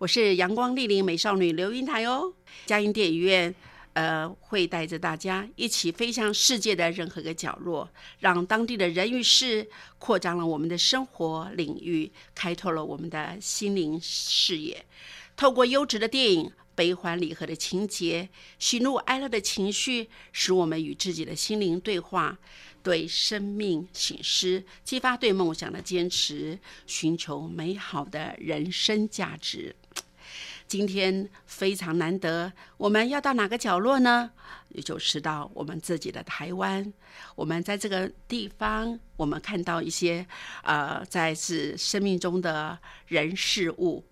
我是阳光丽丽美少女刘英台哦。佳音电影院，呃，会带着大家一起飞向世界的任何个角落，让当地的人与事扩张了我们的生活领域，开拓了我们的心灵视野。透过优质的电影。悲欢离合的情节，喜怒哀乐的情绪，使我们与自己的心灵对话，对生命醒思，激发对梦想的坚持，寻求美好的人生价值。今天非常难得，我们要到哪个角落呢？也就是到我们自己的台湾。我们在这个地方，我们看到一些呃，在是生命中的人事物。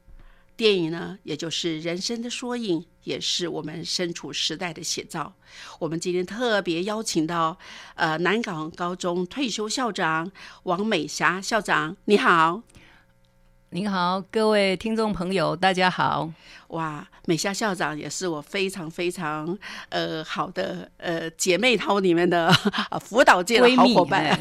电影呢，也就是人生的缩影，也是我们身处时代的写照。我们今天特别邀请到，呃，南港高中退休校长王美霞校长，你好。您好，各位听众朋友，大家好。哇，美霞校长也是我非常非常呃好的呃姐妹淘里面的辅导界的好伙伴。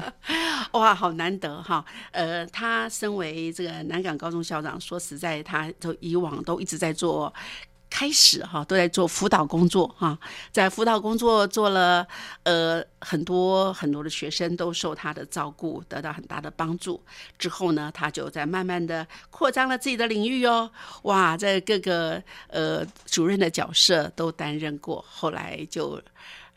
哇，好难得哈。呃，他身为这个南港高中校长，说实在，他就以往都一直在做。开始哈都在做辅导工作哈，在辅导工作做了呃很多很多的学生都受他的照顾，得到很大的帮助。之后呢，他就在慢慢的扩张了自己的领域哦。哇，在各个呃主任的角色都担任过，后来就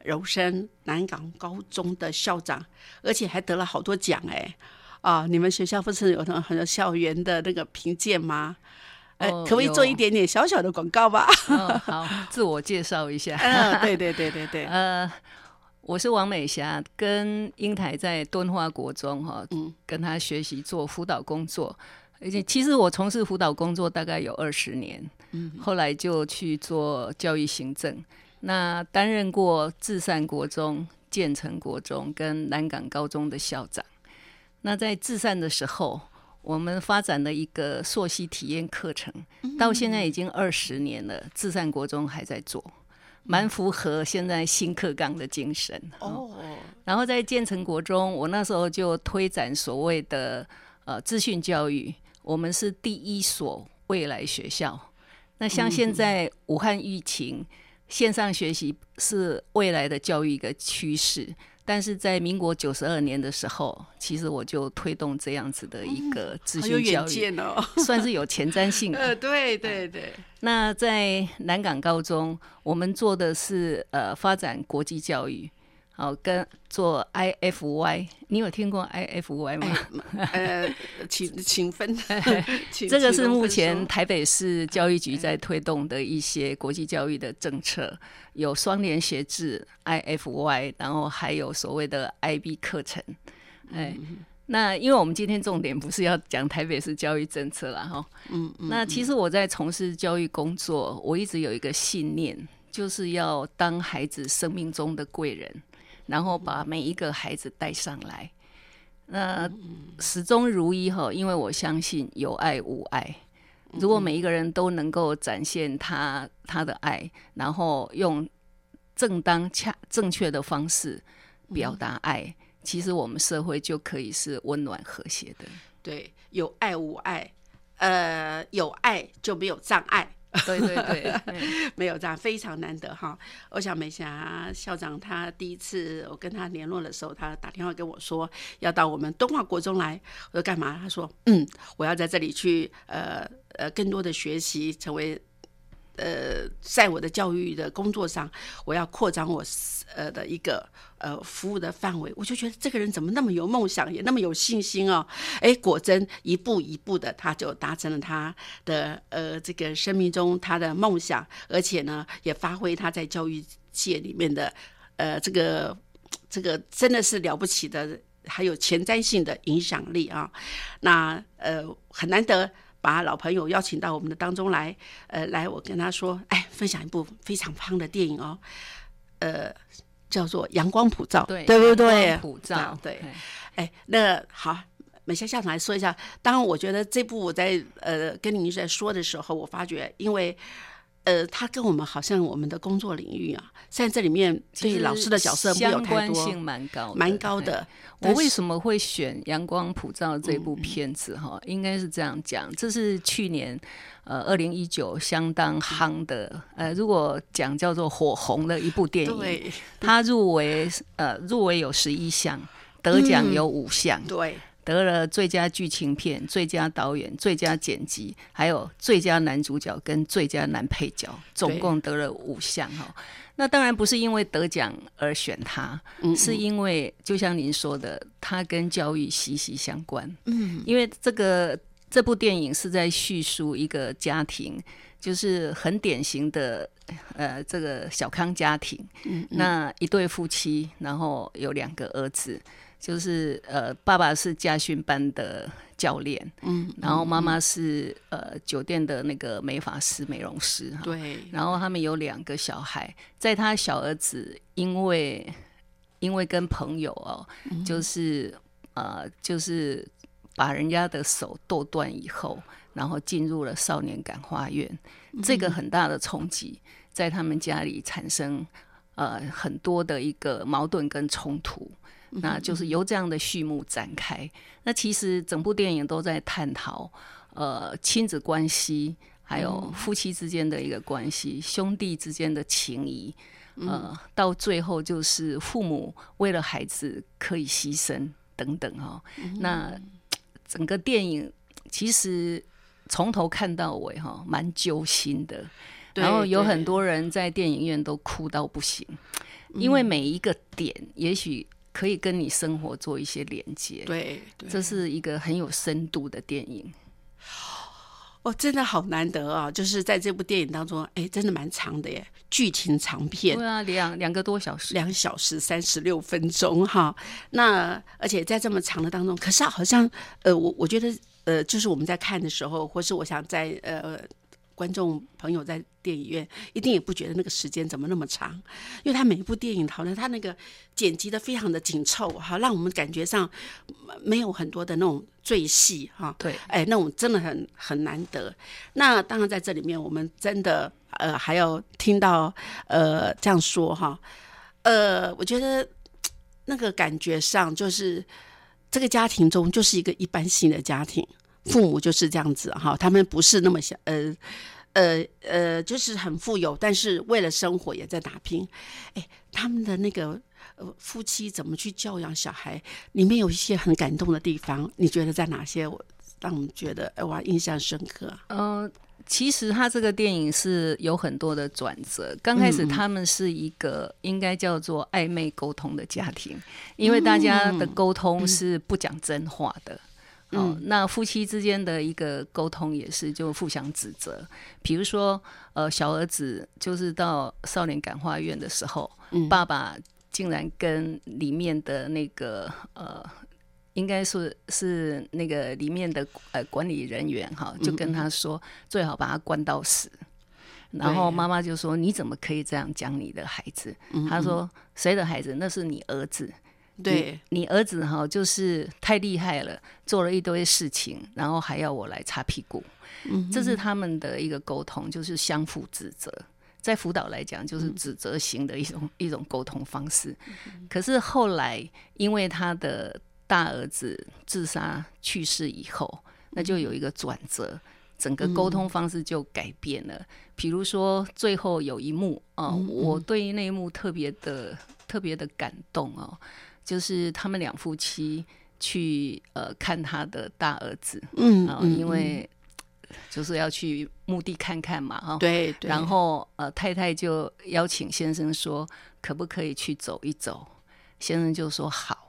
荣升南港高中的校长，而且还得了好多奖哎啊！你们学校不是有很很多校园的那个评鉴吗？可不可以做一点点小小的广告吧？好，自我介绍一下。嗯，对对对对对。呃，我是王美霞，跟英台在敦化国中哈，嗯，跟他学习做辅导工作。而且其实我从事辅导工作大概有二十年，嗯，后来就去做教育行政，那担任过至善国中、建成国中跟南港高中的校长。那在至善的时候。我们发展的一个溯溪体验课程，到现在已经二十年了，至善国中还在做，蛮符合现在新课纲的精神。哦，然后在建成国中，我那时候就推展所谓的呃资讯教育，我们是第一所未来学校。那像现在武汉疫情，线上学习是未来的教育一个趋势。但是在民国九十二年的时候，其实我就推动这样子的一个资讯教育，算是有前瞻性。呃，对对对。那在南港高中，我们做的是呃发展国际教育。好，跟做 IFY，你有听过 IFY 吗？呃，请请分。这个是目前台北市教育局在推动的一些国际教育的政策，有双联学制 IFY，然后还有所谓的 IB 课程。哎，那因为我们今天重点不是要讲台北市教育政策了哈。嗯嗯。那其实我在从事教育工作，我一直有一个信念，就是要当孩子生命中的贵人。然后把每一个孩子带上来，那始终如一哈，因为我相信有爱无爱。如果每一个人都能够展现他他的爱，然后用正当恰正确的方式表达爱，其实我们社会就可以是温暖和谐的。对，有爱无爱，呃，有爱就没有障碍。对 对对，没有这样非常难得哈。我想美霞校长他第一次我跟他联络的时候，他打电话跟我说要到我们东华国中来。我说干嘛？他说嗯，我要在这里去呃呃更多的学习，成为呃，在我的教育的工作上，我要扩张我呃的一个呃服务的范围，我就觉得这个人怎么那么有梦想，也那么有信心哦？哎，果真一步一步的，他就达成了他的呃这个生命中他的梦想，而且呢，也发挥他在教育界里面的呃这个这个真的是了不起的，还有前瞻性的影响力啊。那呃很难得。把老朋友邀请到我们的当中来，呃，来，我跟他说，哎，分享一部非常棒的电影哦，呃，叫做《阳光普照》，对，对不对？普照，对。哎，那好，美香校长来说一下。当然，我觉得这部我在呃跟您在说的时候，我发觉，因为。呃，他跟我们好像我们的工作领域啊，在这里面对老师的角色相关性蛮高，蛮高的。我为什么会选《阳光普照》这部片子？哈，应该是这样讲，这是去年呃二零一九相当夯的，呃，如果讲叫做火红的一部电影，它入围呃入围有十一项，得奖有五项，对。得了最佳剧情片、最佳导演、最佳剪辑，还有最佳男主角跟最佳男配角，总共得了五项哈。那当然不是因为得奖而选他，是因为就像您说的，他跟教育息息相关。嗯，因为这个这部电影是在叙述一个家庭，就是很典型的呃这个小康家庭。嗯，那一对夫妻，然后有两个儿子。就是呃，爸爸是家训班的教练，嗯，然后妈妈是呃酒店的那个美发师、美容师哈，对。然后他们有两个小孩，在他小儿子因为因为跟朋友哦，就是呃就是把人家的手剁断以后，然后进入了少年感化院，这个很大的冲击，在他们家里产生呃很多的一个矛盾跟冲突。那就是由这样的序幕展开。那其实整部电影都在探讨，呃，亲子关系，还有夫妻之间的一个关系，兄弟之间的情谊，呃，到最后就是父母为了孩子可以牺牲等等哈。那整个电影其实从头看到尾哈，蛮揪心的。然后有很多人在电影院都哭到不行，因为每一个点，也许。可以跟你生活做一些连接，对，这是一个很有深度的电影。哦，真的好难得啊！就是在这部电影当中，哎，真的蛮长的耶，剧情长片，对啊，两两个多小时，两小时三十六分钟哈。那而且在这么长的当中，可是好像呃，我我觉得呃，就是我们在看的时候，或是我想在呃。观众朋友在电影院一定也不觉得那个时间怎么那么长，因为他每一部电影好像他那个剪辑的非常的紧凑哈，让我们感觉上没有很多的那种赘戏哈。对，哎，那种真的很很难得。那当然在这里面，我们真的呃还要听到呃这样说哈，呃，我觉得那个感觉上就是这个家庭中就是一个一般性的家庭。父母就是这样子哈，他们不是那么想，呃，呃，呃，就是很富有，但是为了生活也在打拼。哎，他们的那个呃夫妻怎么去教养小孩，里面有一些很感动的地方，你觉得在哪些让我们觉得哎哇印象深刻？嗯，其实他这个电影是有很多的转折。刚开始他们是一个应该叫做暧昧沟通的家庭，因为大家的沟通是不讲真话的。哦，那夫妻之间的一个沟通也是就互相指责。比如说，呃，小儿子就是到少年感化院的时候，爸爸竟然跟里面的那个呃，应该是是那个里面的呃管理人员哈，就跟他说最好把他关到死。然后妈妈就说：“你怎么可以这样讲你的孩子？”他说：“谁的孩子？那是你儿子。”对你儿子哈，就是太厉害了，做了一堆事情，然后还要我来擦屁股。嗯，这是他们的一个沟通，就是相互指责。在辅导来讲，就是指责型的一种一种沟通方式。可是后来，因为他的大儿子自杀去世以后，那就有一个转折，整个沟通方式就改变了。比如说，最后有一幕啊，我对于那一幕特别的特别的感动哦。就是他们两夫妻去呃看他的大儿子，嗯，因为就是要去墓地看看嘛，哈。对。然后呃，太太就邀请先生说，可不可以去走一走？先生就说好。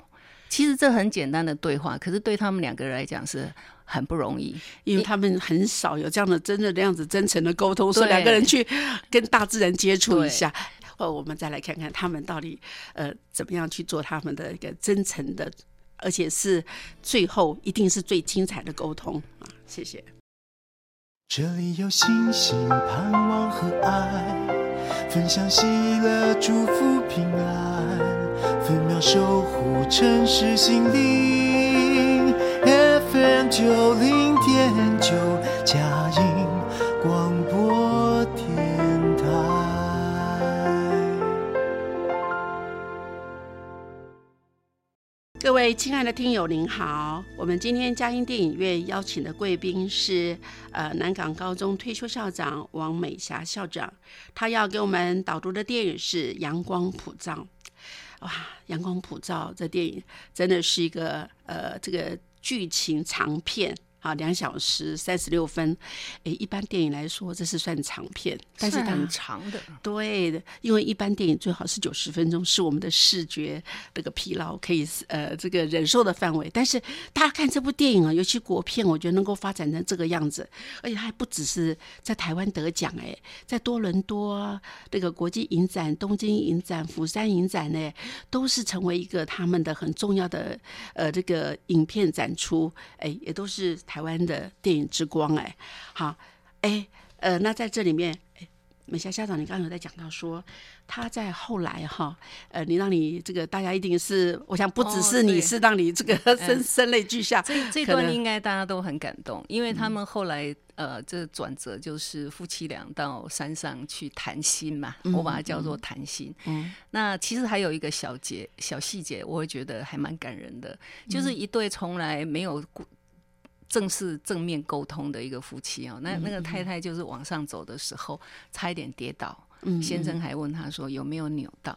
其实这很简单的对话，可是对他们两个人来讲是很不容易，因为他们很少有这样的真的这样子真诚的沟通，说两个人去跟大自然接触一下。或我们再来看看他们到底呃怎么样去做他们的一个真诚的，而且是最后一定是最精彩的沟通啊！谢谢。这里有星星、盼望和爱，分享喜乐、祝福、平安。分秒守护城市心灵，FM 九零点九位亲爱的听友，您好，我们今天嘉音电影院邀请的贵宾是呃南港高中退休校长王美霞校长，他要给我们导读的电影是《阳光普照》。哇，阳光普照这电影真的是一个呃，这个剧情长片。啊，两小时三十六分，诶，一般电影来说这是算长片，但是很长的。对的，因为一般电影最好是九十分钟，是我们的视觉这个疲劳可以呃这个忍受的范围。但是大家看这部电影啊，尤其国片，我觉得能够发展成这个样子，而且它还不只是在台湾得奖，诶，在多伦多这个国际影展、东京影展、釜山影展呢，都是成为一个他们的很重要的呃这个影片展出，诶，也都是。台湾的电影之光，哎，好，哎，呃，那在这里面，美霞校长，你刚刚有在讲到说，他在后来哈，呃，你让你这个大家一定是，我想不只是你是让你这个声声泪俱下，这这段应该大家都很感动，因为他们后来呃，这转折就是夫妻俩到山上去谈心嘛，我把它叫做谈心。嗯，那其实还有一个小节小细节，我会觉得还蛮感人的，就是一对从来没有。正式正面沟通的一个夫妻哦，那那个太太就是往上走的时候差一点跌倒，先生还问他说有没有扭到？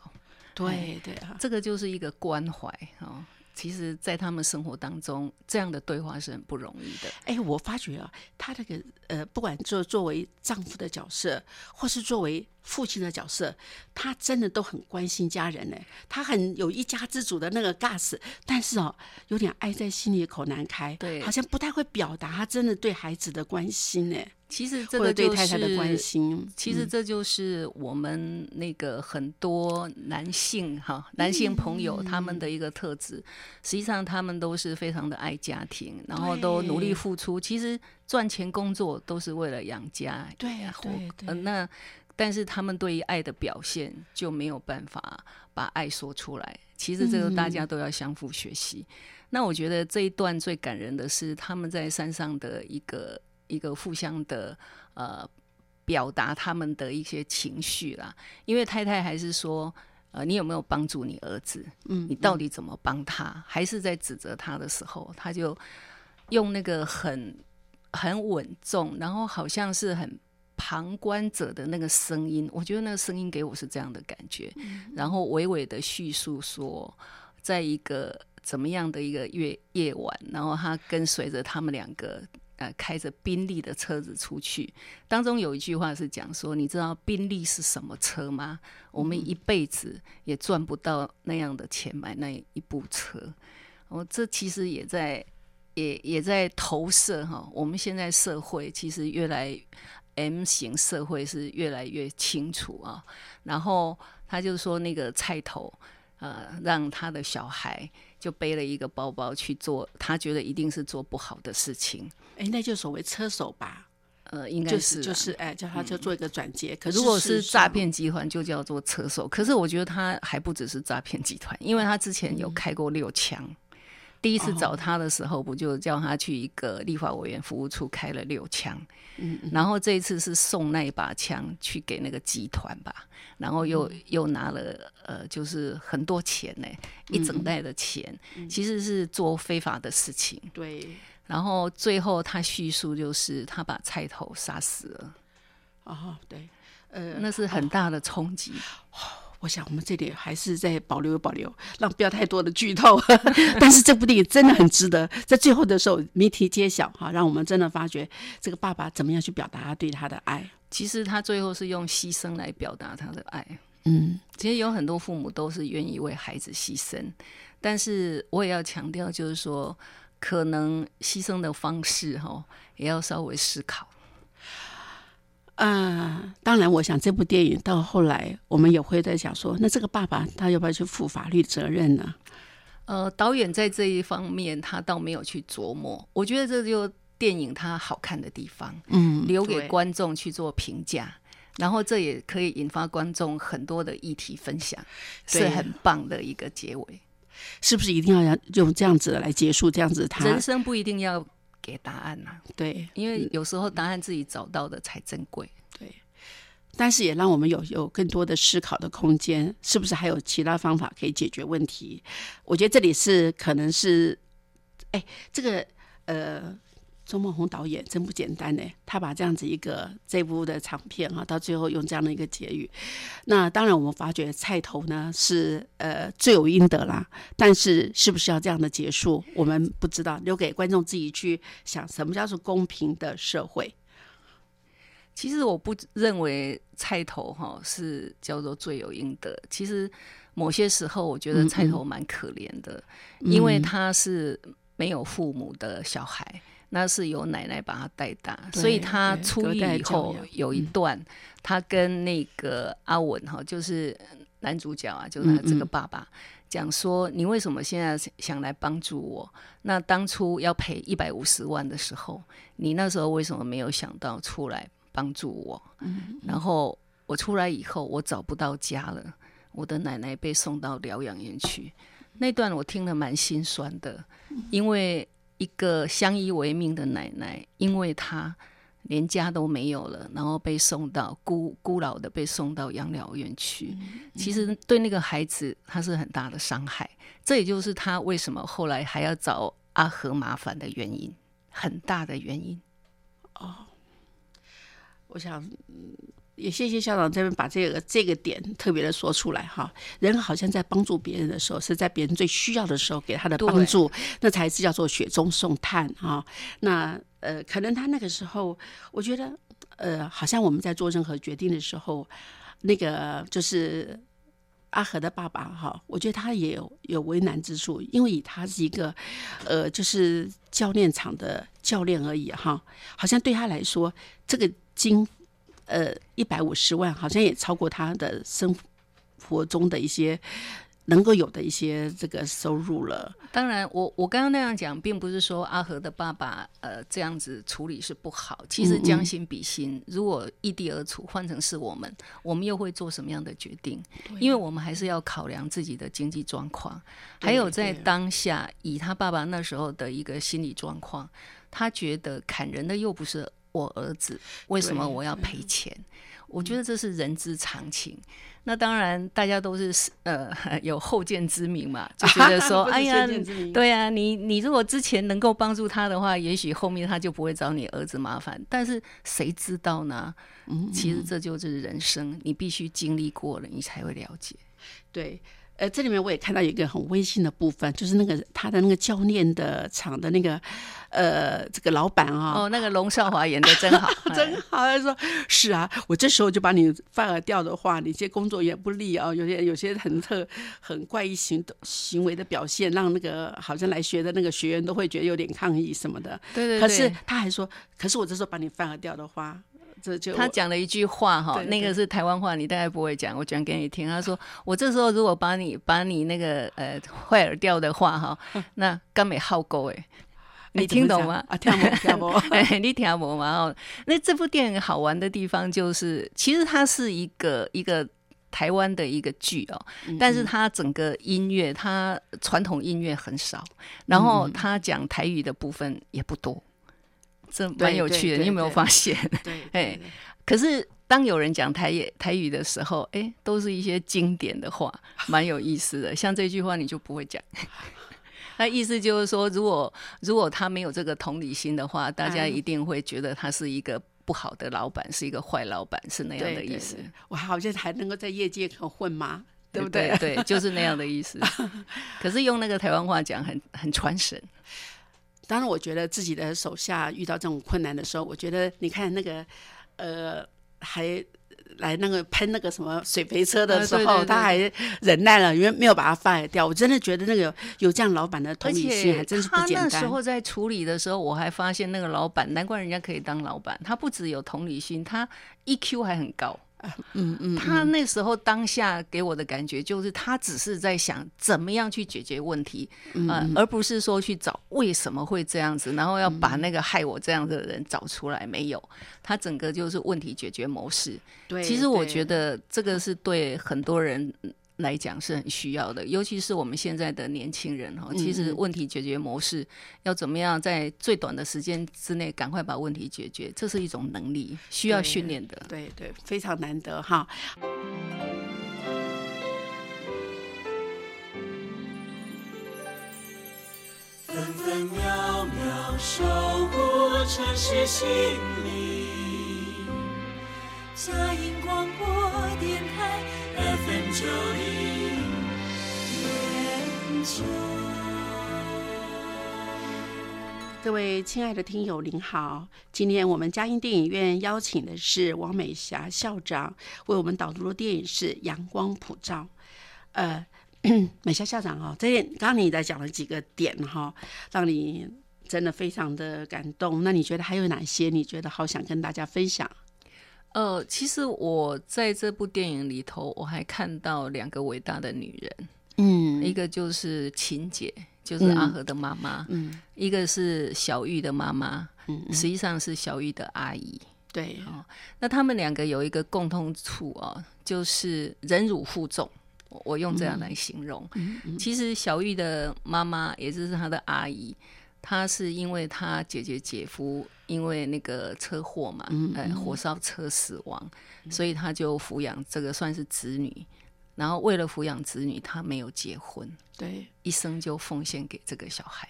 对对啊，这个就是一个关怀哦。其实，在他们生活当中，这样的对话是很不容易的。哎，我发觉啊，他这个呃，不管作作为丈夫的角色，或是作为父亲的角色，他真的都很关心家人呢。他很有一家之主的那个 gas，但是哦，有点爱在心里口难开，对，好像不太会表达他真的对孩子的关心呢。其实这个对太太的关心，其实这就是我们那个很多男性哈，男性朋友他们的一个特质。实际上，他们都是非常的爱家庭，然后都努力付出。其实赚钱工作都是为了养家。对呀，对对。那但是他们对于爱的表现就没有办法把爱说出来。其实这个大家都要相互学习。那我觉得这一段最感人的是他们在山上的一个。一个互相的呃表达他们的一些情绪啦，因为太太还是说呃你有没有帮助你儿子？嗯，你到底怎么帮他？还是在指责他的时候，他就用那个很很稳重，然后好像是很旁观者的那个声音，我觉得那个声音给我是这样的感觉，然后娓娓的叙述说，在一个怎么样的一个夜夜晚，然后他跟随着他们两个。呃，开着宾利的车子出去，当中有一句话是讲说：“你知道宾利是什么车吗？我们一辈子也赚不到那样的钱买那一部车。”我这其实也在也也在投射哈。我们现在社会其实越来 M 型社会是越来越清楚啊。然后他就说那个菜头呃，让他的小孩就背了一个包包去做，他觉得一定是做不好的事情。哎，那就所谓车手吧，呃，应该是就是哎，叫他就做一个转接。可如果是诈骗集团，就叫做车手。可是我觉得他还不只是诈骗集团，因为他之前有开过六枪。第一次找他的时候，不就叫他去一个立法委员服务处开了六枪？嗯，然后这一次是送那一把枪去给那个集团吧，然后又又拿了呃，就是很多钱呢，一整袋的钱，其实是做非法的事情。对。然后最后他叙述就是他把菜头杀死了。哦，对，呃，那是很大的冲击。我想我们这里还是在保留保留，让不要太多的剧透。但是这部电影真的很值得，在最后的时候谜题揭晓哈，让我们真的发觉这个爸爸怎么样去表达他对他的爱。其实他最后是用牺牲来表达他的爱。嗯，其实有很多父母都是愿意为孩子牺牲，但是我也要强调，就是说可能牺牲的方式哈，也要稍微思考。啊，当然，我想这部电影到后来，我们也会在想说，那这个爸爸他要不要去负法律责任呢？呃，导演在这一方面他倒没有去琢磨，我觉得这就电影它好看的地方，嗯，留给观众去做评价，然后这也可以引发观众很多的议题分享，是很棒的一个结尾。是不是一定要用这样子来结束？这样子，他人生不一定要。给答案呐，对，因为有时候答案自己找到的才珍贵，对。但是也让我们有有更多的思考的空间，是不是还有其他方法可以解决问题？我觉得这里是可能是，哎，这个呃。周梦红导演真不简单呢，他把这样子一个这部的长片哈，到最后用这样的一个结语。那当然，我们发觉菜头呢是呃罪有应得啦，但是是不是要这样的结束，我们不知道，留给观众自己去想，什么叫做公平的社会？其实我不认为菜头哈是叫做罪有应得。其实某些时候，我觉得菜头蛮可怜的，因为他是没有父母的小孩。那是由奶奶把他带大，所以他出狱以后有一段，他跟那个阿文哈，就是男主角啊，就是这个爸爸讲说：“你为什么现在想来帮助我？那当初要赔一百五十万的时候，你那时候为什么没有想到出来帮助我？然后我出来以后，我找不到家了，我的奶奶被送到疗养院去。那段我听了蛮心酸的，因为。”一个相依为命的奶奶，因为她连家都没有了，然后被送到孤孤老的被送到养老院去。其实对那个孩子，他是很大的伤害。这也就是他为什么后来还要找阿和麻烦的原因，很大的原因。哦，我想。也谢谢校长这边把这个这个点特别的说出来哈，人好像在帮助别人的时候，是在别人最需要的时候给他的帮助，那才是叫做雪中送炭哈。那呃，可能他那个时候，我觉得呃，好像我们在做任何决定的时候，那个就是阿和的爸爸哈，我觉得他也有有为难之处，因为他是一个呃，就是教练场的教练而已哈，好像对他来说，这个经。呃，一百五十万好像也超过他的生活中的一些能够有的一些这个收入了。当然，我我刚刚那样讲，并不是说阿和的爸爸呃这样子处理是不好。其实将心比心，如果异地而处，换成是我们，我们又会做什么样的决定？因为我们还是要考量自己的经济状况，还有在当下以他爸爸那时候的一个心理状况，他觉得砍人的又不是。我儿子为什么我要赔钱？我觉得这是人之常情。那当然，大家都是呃 有后见之明嘛，就觉得说，哎呀，对啊，你你如果之前能够帮助他的话，也许后面他就不会找你儿子麻烦。但是谁知道呢？嗯，其实这就是人生，你必须经历过了，你才会了解。对。呃，这里面我也看到一个很温馨的部分，就是那个他的那个教练的场的那个呃这个老板啊，哦，那个龙少华演的真好，真好。他说：“是啊，我这时候就把你放了掉的话，你这工作也不利啊。有些有些很特很怪异行行为的表现，让那个好像来学的那个学员都会觉得有点抗议什么的。对对。可是他还说，可是我这时候把你放了掉的话。”他讲了一句话哈，那个是台湾话，你大概不会讲，我讲给你听。他说：“我这时候如果把你把你那个呃坏耳掉的话哈，那刚美好够哎，你听懂吗？啊，听不听不？哎，你听不嘛？哦，那这部电影好玩的地方就是，其实它是一个一个台湾的一个剧哦，但是它整个音乐，它传统音乐很少，然后它讲台语的部分也不多。”这蛮有趣的，你有没有发现？对，哎，可是当有人讲台语台语的时候，哎，都是一些经典的话，蛮有意思的。像这句话，你就不会讲。那意思就是说，如果如果他没有这个同理心的话，大家一定会觉得他是一个不好的老板，是一个坏老板，是那样的意思。我好像还能够在业界可混吗？对不对？对，就是那样的意思。可是用那个台湾话讲，很很传神。当然，我觉得自己的手下遇到这种困难的时候，我觉得你看那个呃，还。来那个喷那个什么水肥车的时候，他还忍耐了，因为没有把它 fire 掉。我真的觉得那个有这样老板的同理心，还真是不简单。他那时候在处理的时候，我还发现那个老板，难怪人家可以当老板。他不只有同理心，他 EQ 还很高。嗯嗯，他那时候当下给我的感觉就是，他只是在想怎么样去解决问题，嗯，而不是说去找为什么会这样子，然后要把那个害我这样的人找出来。没有，他整个就是问题解决模式。对，其实我觉得这个是对很多人。来讲是很需要的，尤其是我们现在的年轻人哈，其实问题解决模式要怎么样在最短的时间之内赶快把问题解决，这是一种能力，需要训练的。对对，非常难得哈。分分秒秒守护城市心灵，嘉音广播。各位亲爱的听友，您好！今天我们嘉音电影院邀请的是王美霞校长，为我们导读的电影是《阳光普照》。呃，美霞校长哦，这刚刚你在讲了几个点哈，让你真的非常的感动。那你觉得还有哪些？你觉得好想跟大家分享？呃，其实我在这部电影里头，我还看到两个伟大的女人，嗯，一个就是秦姐，就是阿和的妈妈，嗯，一个是小玉的妈妈，嗯，实际上是小玉的阿姨，对，哦，那他们两个有一个共通处啊，就是忍辱负重，我用这样来形容。其实小玉的妈妈，也就是她的阿姨。他是因为他姐姐姐夫因为那个车祸嘛，呃，火烧车死亡，所以他就抚养这个算是子女，然后为了抚养子女，他没有结婚，对，一生就奉献给这个小孩。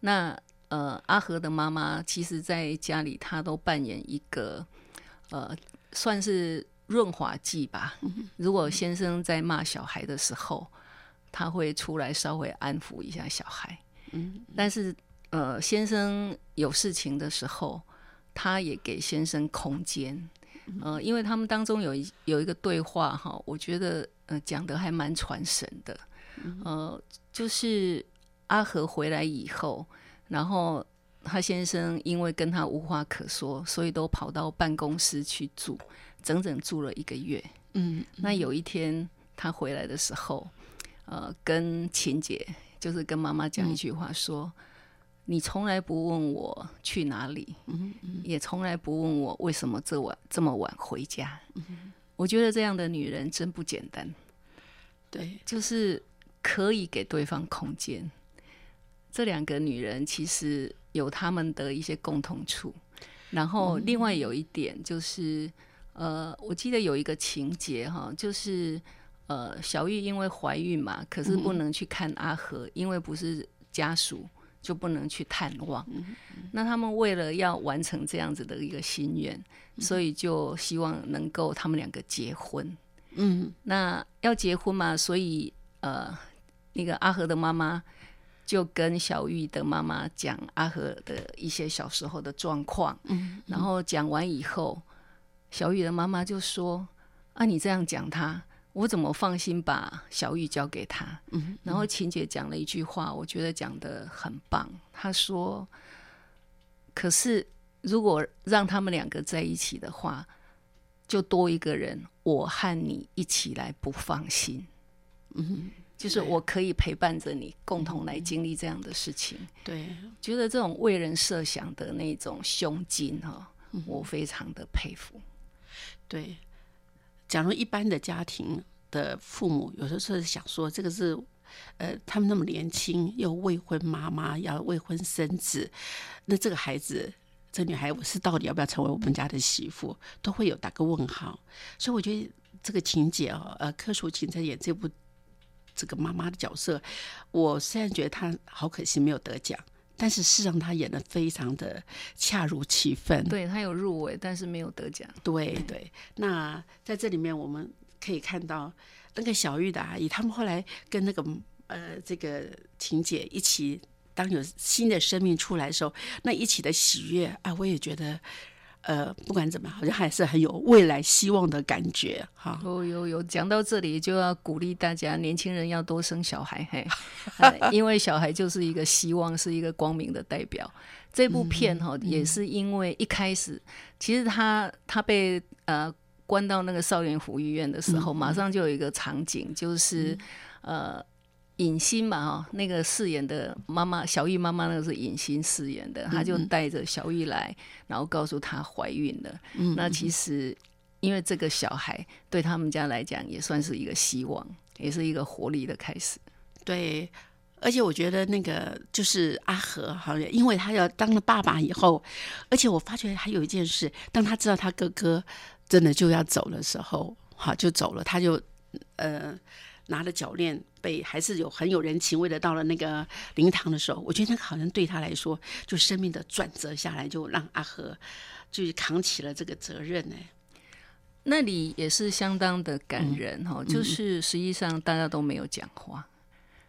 那呃，阿和的妈妈其实在家里，她都扮演一个呃，算是润滑剂吧。如果先生在骂小孩的时候，他会出来稍微安抚一下小孩。嗯，但是呃，先生有事情的时候，他也给先生空间。呃，因为他们当中有一有一个对话哈，我觉得呃讲的还蛮传神的。呃，就是阿和回来以后，然后他先生因为跟他无话可说，所以都跑到办公室去住，整整住了一个月。嗯，那有一天他回来的时候，呃，跟琴姐。就是跟妈妈讲一句话，说：“你从来不问我去哪里，也从来不问我为什么这晚这么晚回家。”我觉得这样的女人真不简单。对，就是可以给对方空间。这两个女人其实有她们的一些共同处。然后另外有一点就是，呃，我记得有一个情节哈，就是。呃，小玉因为怀孕嘛，可是不能去看阿和，因为不是家属，就不能去探望。那他们为了要完成这样子的一个心愿，所以就希望能够他们两个结婚。嗯，那要结婚嘛，所以呃，那个阿和的妈妈就跟小玉的妈妈讲阿和的一些小时候的状况。嗯，然后讲完以后，小玉的妈妈就说：“啊，你这样讲他。”我怎么放心把小玉交给他？嗯，然后琴姐讲了一句话，我觉得讲的很棒。她说：“可是如果让他们两个在一起的话，就多一个人，我和你一起来不放心。嗯，就是我可以陪伴着你，共同来经历这样的事情。对，觉得这种为人设想的那种胸襟哈，我非常的佩服。对。”假如一般的家庭的父母，有时候是想说，这个是，呃，他们那么年轻，又未婚妈妈要未婚生子，那这个孩子，这女孩，我是到底要不要成为我们家的媳妇，都会有打个问号。所以我觉得这个情节哦，呃，柯淑琴在演这部这个妈妈的角色，我虽然觉得她好可惜没有得奖。但是事实上，他演的非常的恰如其分。对他有入围，但是没有得奖。对对，那在这里面，我们可可以看到那个小玉的阿姨，他们后来跟那个呃这个婷姐一起，当有新的生命出来的时候，那一起的喜悦啊，我也觉得。呃，不管怎么，好像还是很有未来希望的感觉哈。有有有，讲到这里就要鼓励大家，年轻人要多生小孩，嘿，因为小孩就是一个希望，是一个光明的代表。这部片哈，也是因为一开始，其实他他被呃关到那个少年福利院的时候，马上就有一个场景，就是呃。尹欣嘛，哈，那个饰演的妈妈小玉妈妈，那个是尹欣饰演的，她就带着小玉来，然后告诉她怀孕了。那其实，因为这个小孩对他们家来讲也算是一个希望，也是一个活力的开始。对，而且我觉得那个就是阿和，好像因为他要当了爸爸以后，而且我发觉还有一件事，当他知道他哥哥真的就要走的时候，好就走了，他就呃。拿了脚链，被还是有很有人情味的。到了那个灵堂的时候，我觉得那个好像对他来说，就生命的转折下来，就让阿和就扛起了这个责任呢。那里也是相当的感人哈，就是实际上大家都没有讲话。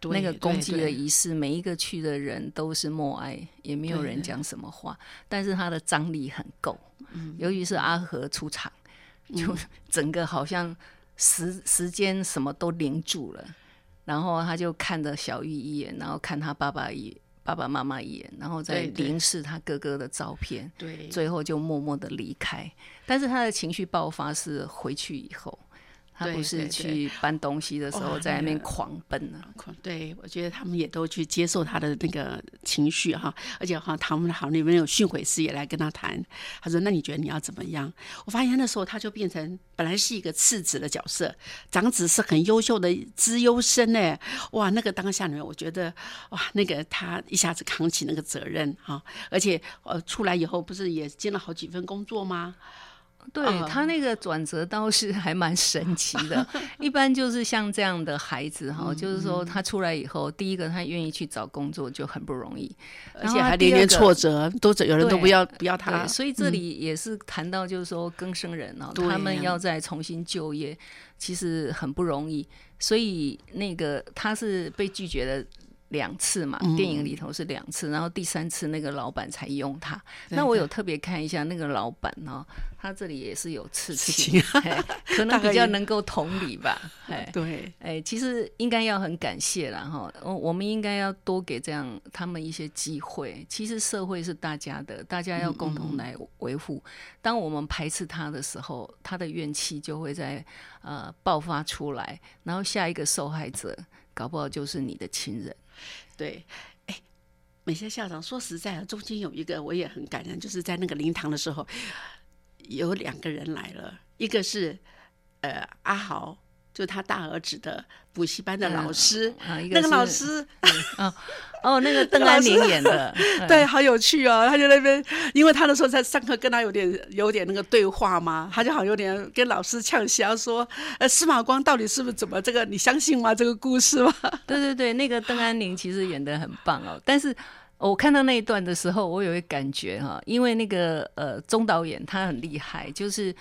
那个公祭的仪式，每一个去的人都是默哀，也没有人讲什么话，但是他的张力很够。嗯，尤其是阿和出场，就整个好像。时时间什么都凝住了，然后他就看着小玉一眼，然后看他爸爸一爸爸妈妈一眼，然后再凝视他哥哥的照片，对，最后就默默的离开。但是他的情绪爆发是回去以后。他不是去搬东西的时候在那边狂奔呢？对，我觉得他们也都去接受他的那个情绪哈，而且哈，他们好里面有训诲师也来跟他谈。他说：“那你觉得你要怎么样？”我发现那时候他就变成本来是一个次子的角色，长子是很优秀的资优生呢。哇，那个当下里面，我觉得哇，那个他一下子扛起那个责任哈，而且呃，出来以后不是也兼了好几份工作吗？对他那个转折倒是还蛮神奇的，一般就是像这样的孩子哈，就是说他出来以后，第一个他愿意去找工作就很不容易，而且还连连挫折，都有人都不要不要他。所以这里也是谈到就是说更生人哦，他们要再重新就业，其实很不容易。所以那个他是被拒绝的。两次嘛，电影里头是两次，然后第三次那个老板才用他。那我有特别看一下那个老板哦，他这里也是有刺青，可能比较能够同理吧。哎，对，哎，其实应该要很感谢了哈。我们应该要多给这样他们一些机会。其实社会是大家的，大家要共同来维护。当我们排斥他的时候，他的怨气就会在呃爆发出来，然后下一个受害者搞不好就是你的亲人。对，哎，美仙校长说实在的，中间有一个我也很感人，就是在那个灵堂的时候，有两个人来了，一个是呃阿豪，就他大儿子的补习班的老师，那个老师啊。哦，那个 邓安宁演的，对，好有趣哦。他就那边，因为他那时候在上课，跟他有点有点那个对话嘛，他就好有点跟老师呛笑说：“呃，司马光到底是不是怎么这个？你相信吗？这个故事吗？” 对对对，那个邓安宁其实演的很棒哦。但是我看到那一段的时候，我有一个感觉哈，因为那个呃钟导演他很厉害，就是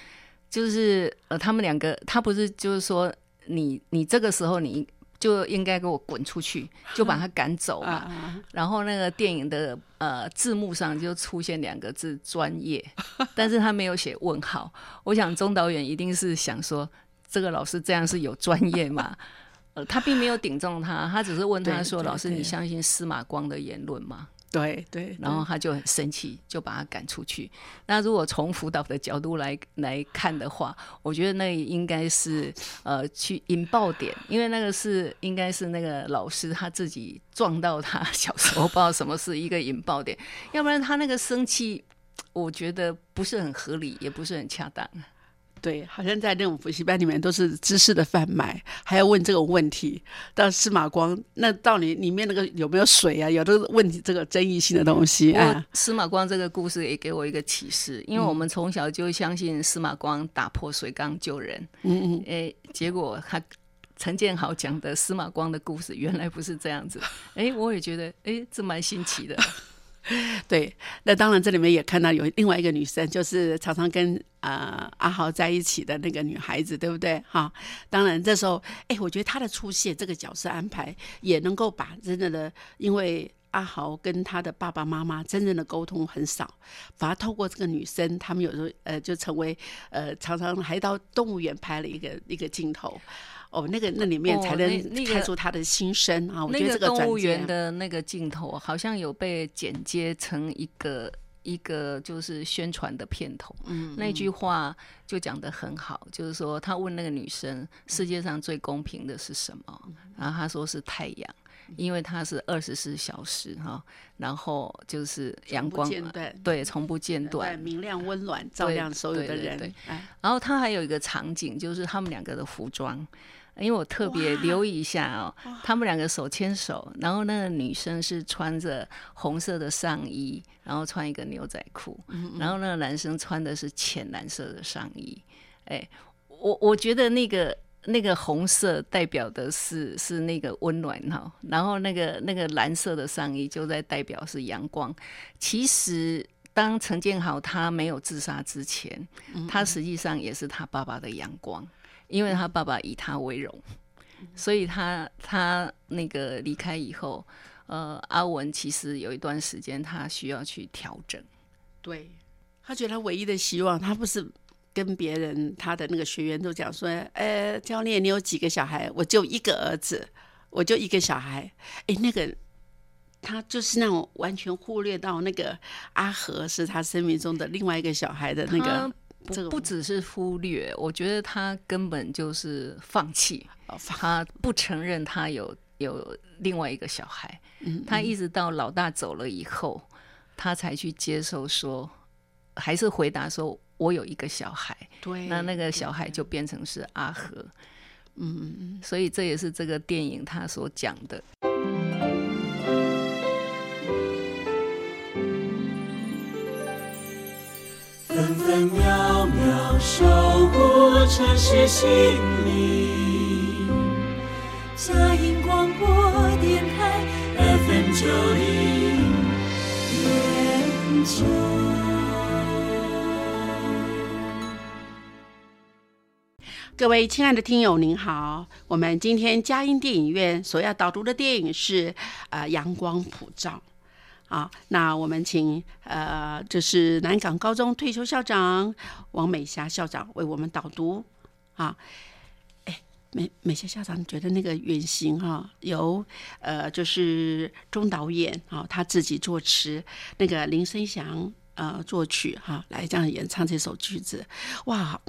就是呃他们两个，他不是就是说你你这个时候你。就应该给我滚出去，就把他赶走嘛。然后那个电影的呃字幕上就出现两个字“专业”，但是他没有写问号。我想钟导演一定是想说，这个老师这样是有专业吗？呃，他并没有顶撞他，他只是问他说：“老师，你相信司马光的言论吗？”对对，然后他就很生气，就把他赶出去。那如果从辅导的角度来来看的话，我觉得那应该是呃去引爆点，因为那个是应该是那个老师他自己撞到他 小时候不知道什么是一个引爆点，要不然他那个生气，我觉得不是很合理，也不是很恰当。对，好像在那种补习班里面都是知识的贩卖，还要问这种问题。到司马光，那到底里面那个有没有水啊？有的问题，这个争议性的东西啊。司马光这个故事也给我一个启示，因为我们从小就相信司马光打破水缸救人。嗯嗯。哎，结果他陈建豪讲的司马光的故事原来不是这样子。哎，我也觉得，哎，这蛮新奇的。对，那当然这里面也看到有另外一个女生，就是常常跟呃阿豪在一起的那个女孩子，对不对？哈，当然这时候，哎，我觉得她的出现，这个角色安排也能够把真正的，因为阿豪跟他的爸爸妈妈真正的沟通很少，反而透过这个女生，他们有时候呃就成为呃常常还到动物园拍了一个一个镜头。哦，那个那里面才能看出他的心声啊！我觉得这个动物园的那个镜头好像有被剪接成一个一个就是宣传的片头。嗯，那句话就讲的很好，就是说他问那个女生世界上最公平的是什么，然后他说是太阳，因为它是二十四小时哈，然后就是阳光对从不间断，明亮温暖照亮所有的人。然后他还有一个场景，就是他们两个的服装。因为我特别留意一下哦，他们两个手牵手，然后那个女生是穿着红色的上衣，然后穿一个牛仔裤，然后那个男生穿的是浅蓝色的上衣。哎，我我觉得那个那个红色代表的是是那个温暖哈，然后那个那个蓝色的上衣就在代表是阳光。其实当陈建豪他没有自杀之前，他实际上也是他爸爸的阳光。因为他爸爸以他为荣，所以他他那个离开以后，呃，阿文其实有一段时间他需要去调整。对，他觉得他唯一的希望，他不是跟别人他的那个学员都讲说，呃，教练你有几个小孩？我就一个儿子，我就一个小孩。哎，那个他就是那种完全忽略到那个阿和是他生命中的另外一个小孩的那个。不不只是忽略，我觉得他根本就是放弃，他不承认他有有另外一个小孩，他一直到老大走了以后，他才去接受说，还是回答说我有一个小孩，对，那那个小孩就变成是阿和，嗯嗯嗯，所以这也是这个电影他所讲的。秒守护城市心灵。嘉音广播电台 FM 九零点九。各位亲爱的听友，您好，我们今天嘉音电影院所要导读的电影是《呃阳光普照》。啊，那我们请呃，这是南港高中退休校长王美霞校长为我们导读啊。哎，美美霞校长你觉得那个远行哈，由呃就是钟导演啊他自己作词，那个林声祥呃作曲哈，来这样演唱这首曲子，哇。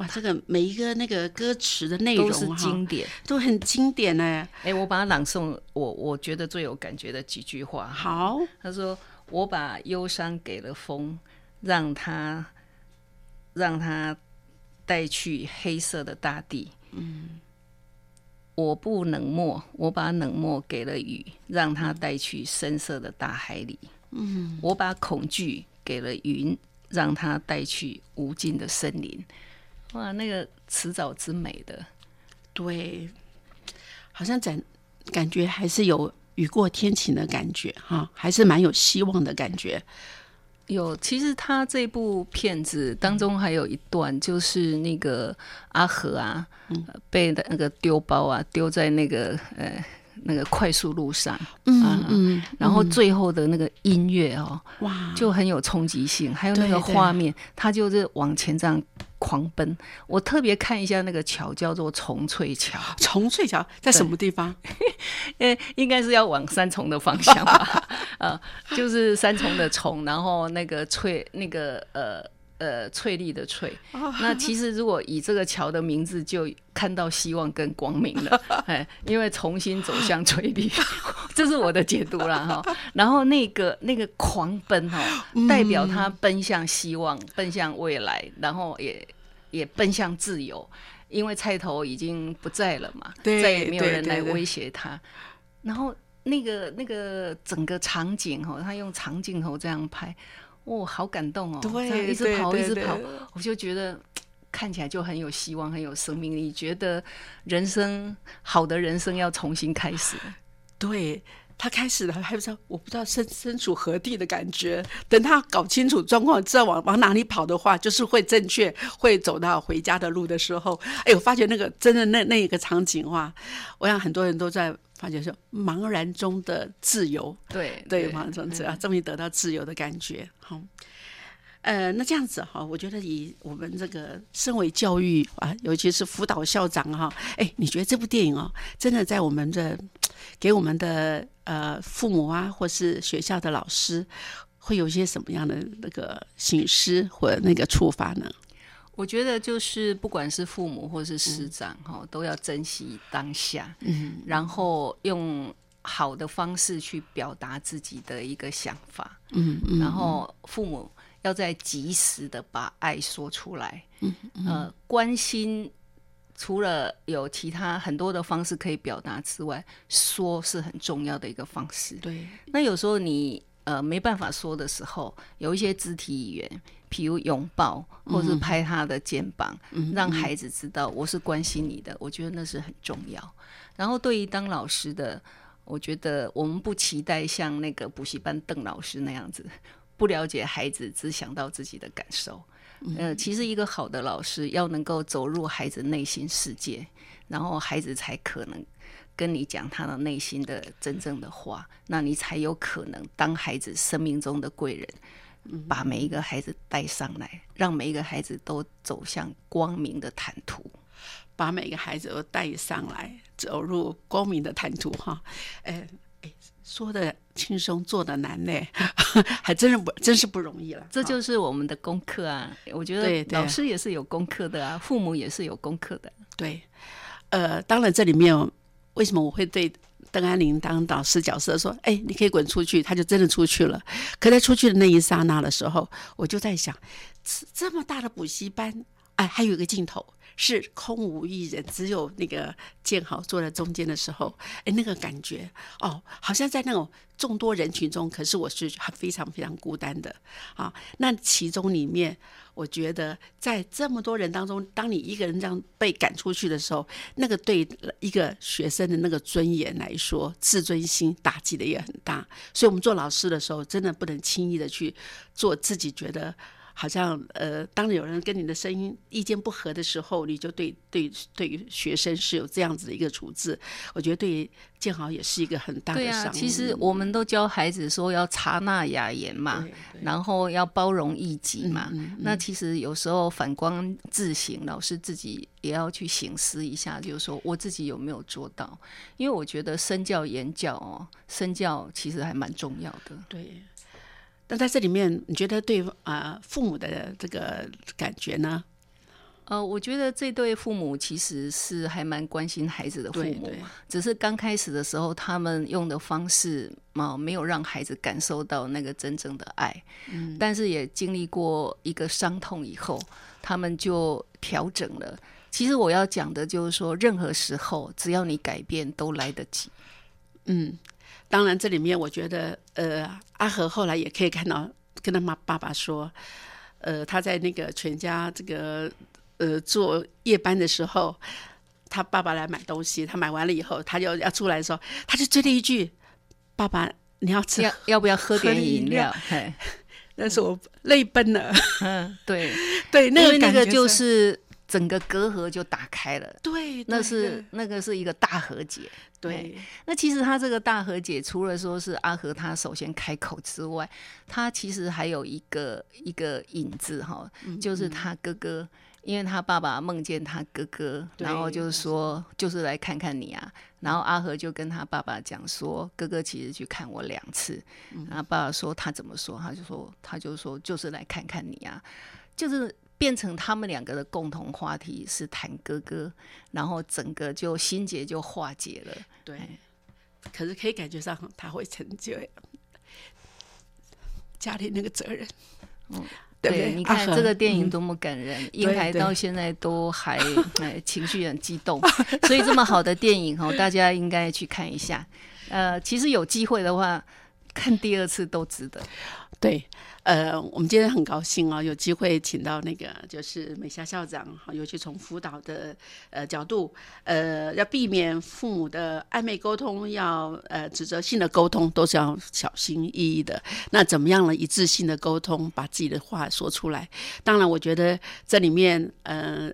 哇，这个每一个那个歌词的内容都是经典，都很经典呢。哎，我把它朗诵，我我觉得最有感觉的几句话。好，他说：“我把忧伤给了风，让它让它带去黑色的大地。嗯，我不冷漠，我把冷漠给了雨，让它带去深色的大海里。嗯，我把恐惧给了云，让它带去无尽的森林。”哇，那个迟早之美的，对，好像感感觉还是有雨过天晴的感觉哈，还是蛮有希望的感觉。有，其实他这部片子当中还有一段，就是那个阿和啊，嗯被那个丢包啊丢在那个呃。那个快速路上，嗯嗯，然后最后的那个音乐哦，哇，就很有冲击性，还有那个画面，他就是往前这样狂奔。我特别看一下那个桥，叫做重翠桥。重翠桥在什么地方？呃，应该是要往三重的方向吧？呃，就是三重的重，然后那个翠，那个呃。呃，翠丽的翠，那其实如果以这个桥的名字，就看到希望跟光明了，哎，因为重新走向翠丽，这是我的解读了哈。然后那个那个狂奔哈，代表他奔向希望，奔向未来，然后也也奔向自由，因为菜头已经不在了嘛，再也没有人来威胁他。然后那个那个整个场景哈，他用长镜头这样拍。哦，好感动哦！对，一直跑，一直跑，我就觉得看起来就很有希望，很有生命力。觉得人生好的人生要重新开始。对，他开始了，还不知道我不知道身身处何地的感觉。等他搞清楚状况，知道往往哪里跑的话，就是会正确，会走到回家的路的时候，哎，我发觉那个真的那那一个场景哇，我想很多人都在发觉说茫然中的自由，对对，茫然中自由，终于得到自由的感觉，好。呃，那这样子哈，我觉得以我们这个身为教育啊，尤其是辅导校长哈，哎，你觉得这部电影哦，真的在我们的给我们的呃父母啊，或是学校的老师，会有一些什么样的那个醒思或那个触发呢？我觉得就是不管是父母或是师长哈，都要珍惜当下，嗯，然后用好的方式去表达自己的一个想法，嗯嗯，然后父母。要在及时的把爱说出来，嗯，呃，关心除了有其他很多的方式可以表达之外，说是很重要的一个方式。对，那有时候你呃没办法说的时候，有一些肢体语言，譬如拥抱或是拍他的肩膀，让孩子知道我是关心你的，我觉得那是很重要。然后对于当老师的，我觉得我们不期待像那个补习班邓老师那样子。不了解孩子，只想到自己的感受。呃，其实一个好的老师要能够走入孩子内心世界，然后孩子才可能跟你讲他的内心的真正的话，那你才有可能当孩子生命中的贵人，把每一个孩子带上来，让每一个孩子都走向光明的坦途，把每个孩子都带上来，走入光明的坦途。哈，哎。说的轻松，做的难呢，还真是不，真是不容易了。这就是我们的功课啊！我觉得老师也是有功课的啊，父母也是有功课的。对，呃，当然这里面为什么我会对邓安宁当导师角色说，哎，你可以滚出去，他就真的出去了。可在出去的那一刹那的时候，我就在想，这么大的补习班，哎，还有一个镜头。是空无一人，只有那个建豪坐在中间的时候，哎，那个感觉哦，好像在那种众多人群中，可是我是非常非常孤单的啊。那其中里面，我觉得在这么多人当中，当你一个人这样被赶出去的时候，那个对一个学生的那个尊严来说，自尊心打击的也很大。所以，我们做老师的时候，真的不能轻易的去做自己觉得。好像呃，当有人跟你的声音意见不合的时候，你就对对对于学生是有这样子的一个处置。我觉得对于建豪也是一个很大的伤。其实我们都教孩子说要察纳雅言嘛，然后要包容异己嘛。那其实有时候反观自省，老师自己也要去醒思一下，就是说我自己有没有做到？因为我觉得身教言教哦，身教其实还蛮重要的。对。那在这里面，你觉得对啊父母的这个感觉呢？呃，我觉得这对父母其实是还蛮关心孩子的父母，只是刚开始的时候，他们用的方式嘛，没有让孩子感受到那个真正的爱。嗯，但是也经历过一个伤痛以后，他们就调整了。其实我要讲的就是说，任何时候只要你改变，都来得及。嗯。当然，这里面我觉得，呃，阿和后来也可以看到，跟他妈爸爸说，呃，他在那个全家这个呃做夜班的时候，他爸爸来买东西，他买完了以后，他就要出来的时候，他就追了一句：“爸爸，你要吃要要不要喝点饮料？” 那是我泪奔了。嗯，对 对，那个那个就是整个隔阂就打开了。对，那是那个是一个大和解。对，那其实他这个大和解，除了说是阿和他首先开口之外，他其实还有一个一个影子哈，就是他哥哥，因为他爸爸梦见他哥哥，然后就是说就是来看看你啊，然后阿和就跟他爸爸讲说，哥哥其实去看我两次，然后爸爸说他怎么说，他就说他就说就是来看看你啊，就是。变成他们两个的共同话题是谈哥哥，然后整个就心结就化解了。对，可是可以感觉上他会成就。家里那个责任。嗯，对，你看这个电影多么感人，英台到现在都还哎情绪很激动，所以这么好的电影哈，大家应该去看一下。呃，其实有机会的话，看第二次都值得。对，呃，我们今天很高兴哦，有机会请到那个就是美霞校长，尤其从辅导的呃角度，呃，要避免父母的暧昧沟通，要呃指责性的沟通，都是要小心翼翼的。那怎么样呢？一致性的沟通，把自己的话说出来。当然，我觉得这里面，呃。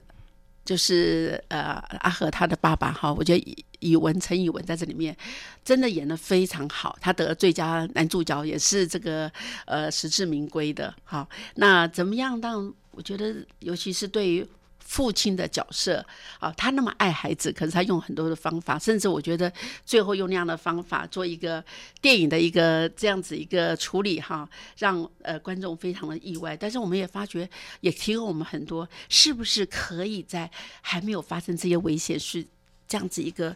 就是呃，阿和他的爸爸哈，我觉得以文陈以文在这里面真的演的非常好，他得最佳男主角也是这个呃实至名归的。好，那怎么样让我觉得，尤其是对于。父亲的角色啊，他那么爱孩子，可是他用很多的方法，甚至我觉得最后用那样的方法做一个电影的一个这样子一个处理哈，让呃观众非常的意外。但是我们也发觉，也提供我们很多，是不是可以在还没有发生这些危险是这样子一个。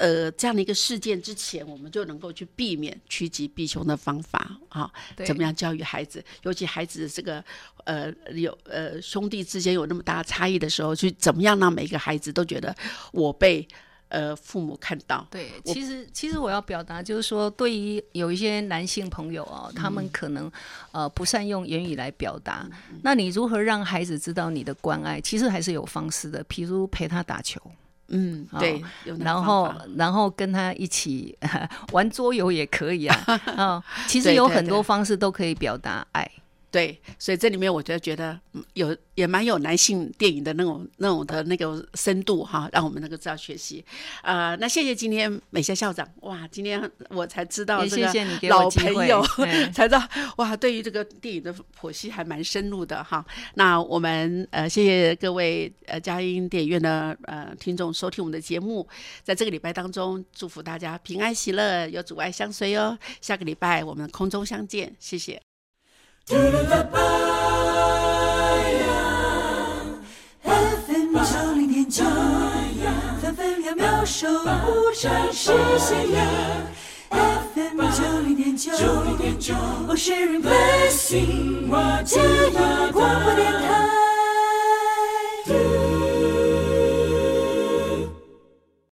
呃，这样的一个事件之前，我们就能够去避免趋吉避凶的方法啊？怎么样教育孩子？尤其孩子这个呃有呃兄弟之间有那么大差异的时候，去怎么样让每一个孩子都觉得我被呃父母看到？对，其实其实我要表达就是说，对于有一些男性朋友哦，他们可能呃不善用言语来表达，那你如何让孩子知道你的关爱？其实还是有方式的，譬如陪他打球。嗯，对，然后然后跟他一起 玩桌游也可以啊，啊，其实有很多方式都可以表达爱。对，所以这里面我觉得觉得有也蛮有男性电影的那种那种的那个深度哈，让我们能够知道学习。呃，那谢谢今天美霞校长，哇，今天我才知道这个老朋友 才知道哇，对于这个电影的剖析还蛮深入的哈。那我们呃谢谢各位呃佳音电影院的呃听众收听我们的节目，在这个礼拜当中祝福大家平安喜乐，有阻碍相随哦。下个礼拜我们空中相见，谢谢。守护城市信仰。FM 九零点九，九零点九，我是 Blessing，嘉义广播电台。